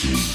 Peace.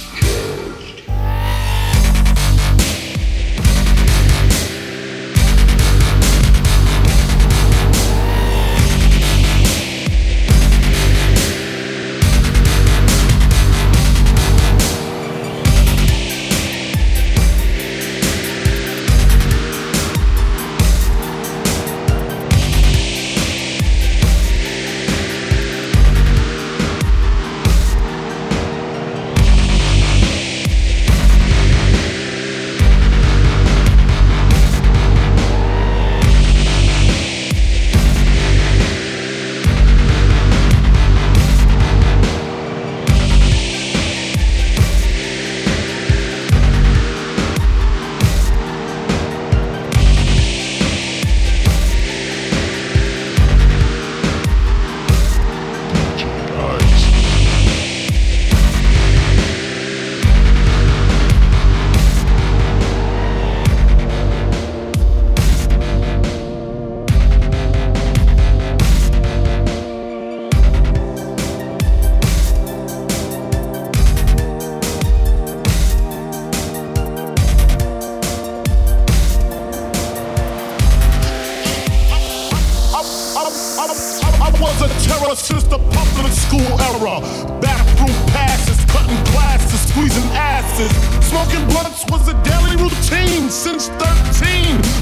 Era. Bathroom passes, cutting classes, squeezing asses. Smoking blunts was a daily routine since 13.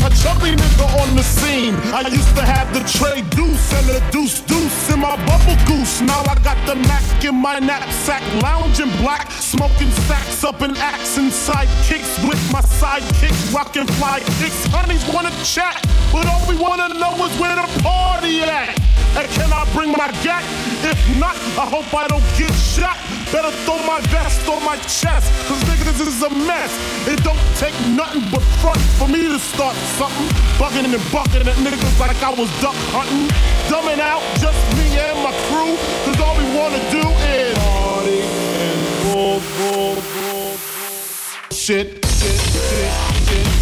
A chubby nigga on the scene. I used to have the tray deuce and the deuce deuce in my bubble goose. Now I got the Mac in my knapsack, lounging black, smoking stacks up in Saks and sidekicks with my sidekicks, rocking fly kicks. Honeys wanna chat, but all we wanna know is where the party at. And can I bring my gat? If not, I hope I don't get shot. Better throw my vest on my chest, cause nigga, this is a mess. It don't take nothing but front for me to start something. Bucking and bucking at niggas like I was duck hunting. Dumbing out just me and my crew, cause all we wanna do is party and bull, bull, bull. Shit, shit, shit, shit.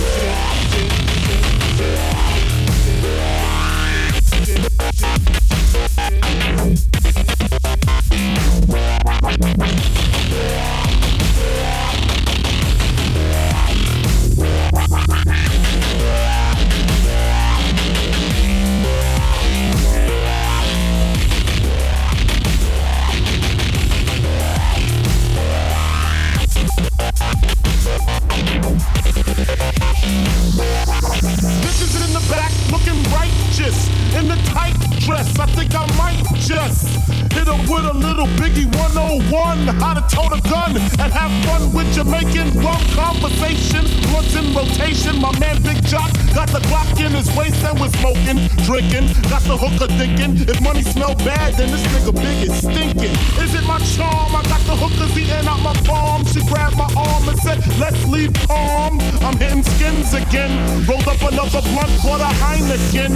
Her with a little Biggie 101. How to tote a gun and have fun with Jamaican rum conversation. Blunts in rotation. My man Big Jock got the Glock in his waist and was smoking, drinking. Got the hooker thinking if money smell bad, then this nigga big is stinking. Is it my charm? I got the hookers eating out my palm. She grabbed my arm and said, Let's leave calm. I'm hitting skins again. Rolled up another blunt for the Heineken.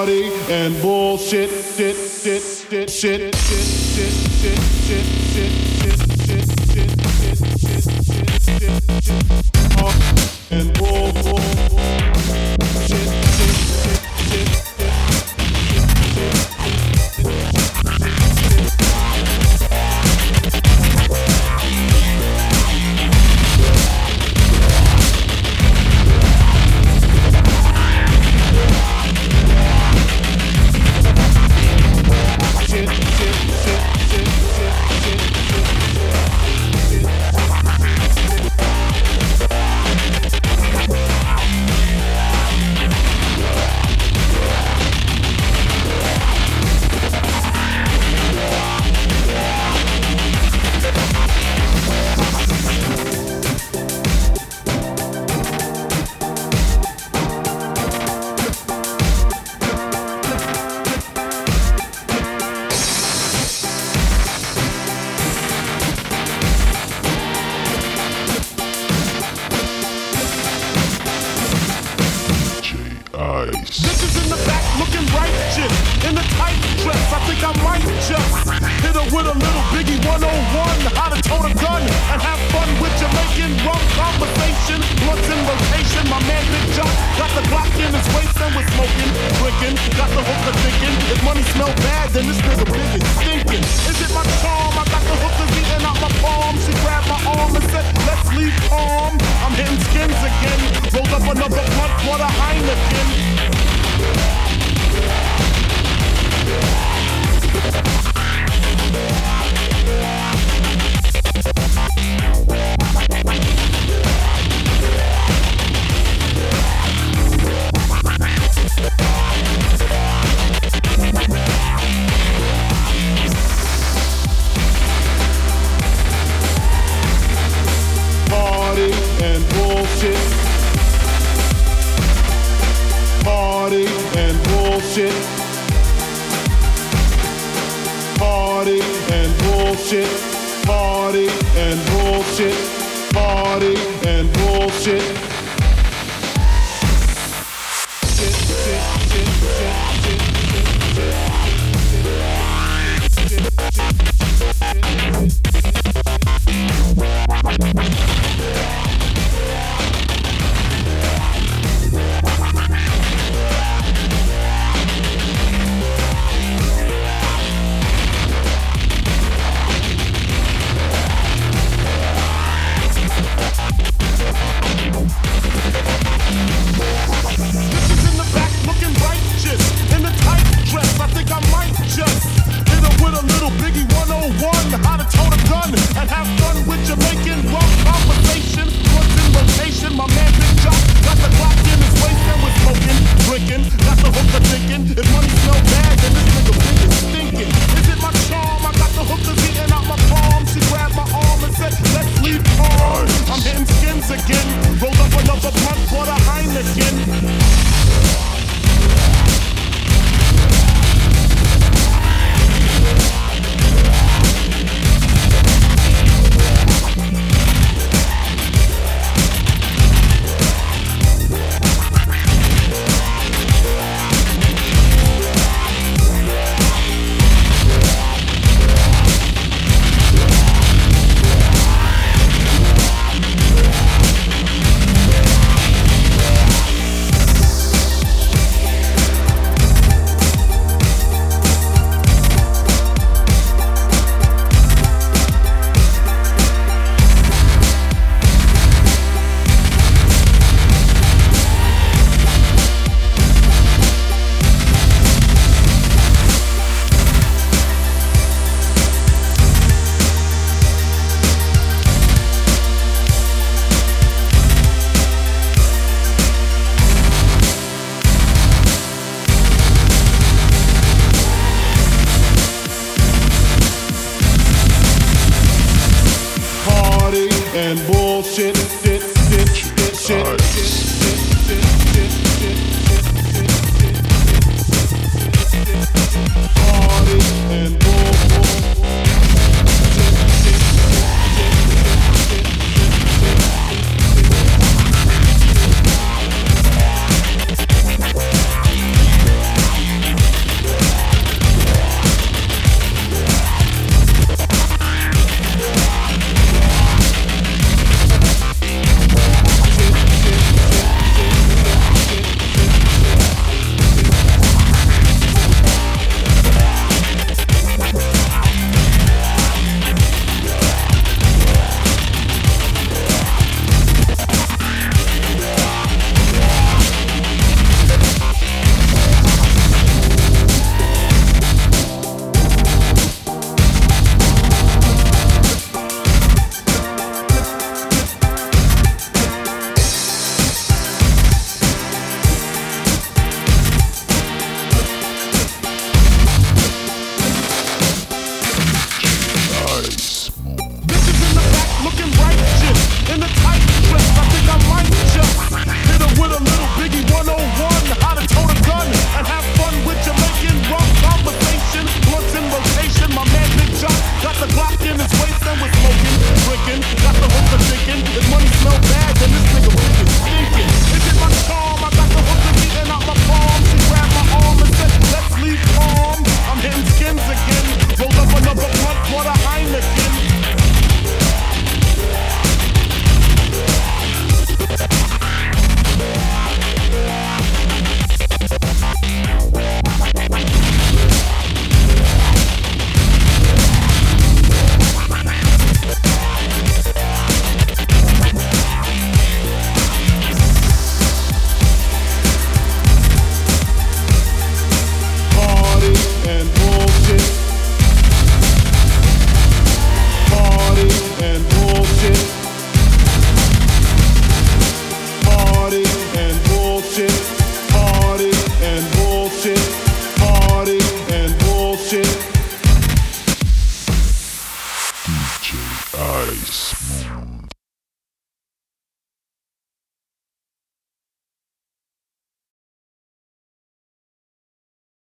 Party and bullshit, shit, shit, shit, shit, shit, shit, shit, shit, shit, shit, shit, shit, shit, shit, shit, shit, party and drinking. Got the hooker thinking if money smell bad, then this nigga big stinking. Is it my charm? I got the hookers eating out my palm. She grabbed my arm and said, Let's leave calm. I'm hitting skins again. Rolled up another blunt for the Heineken. Bullshit. Party and bullshit. Party and bullshit.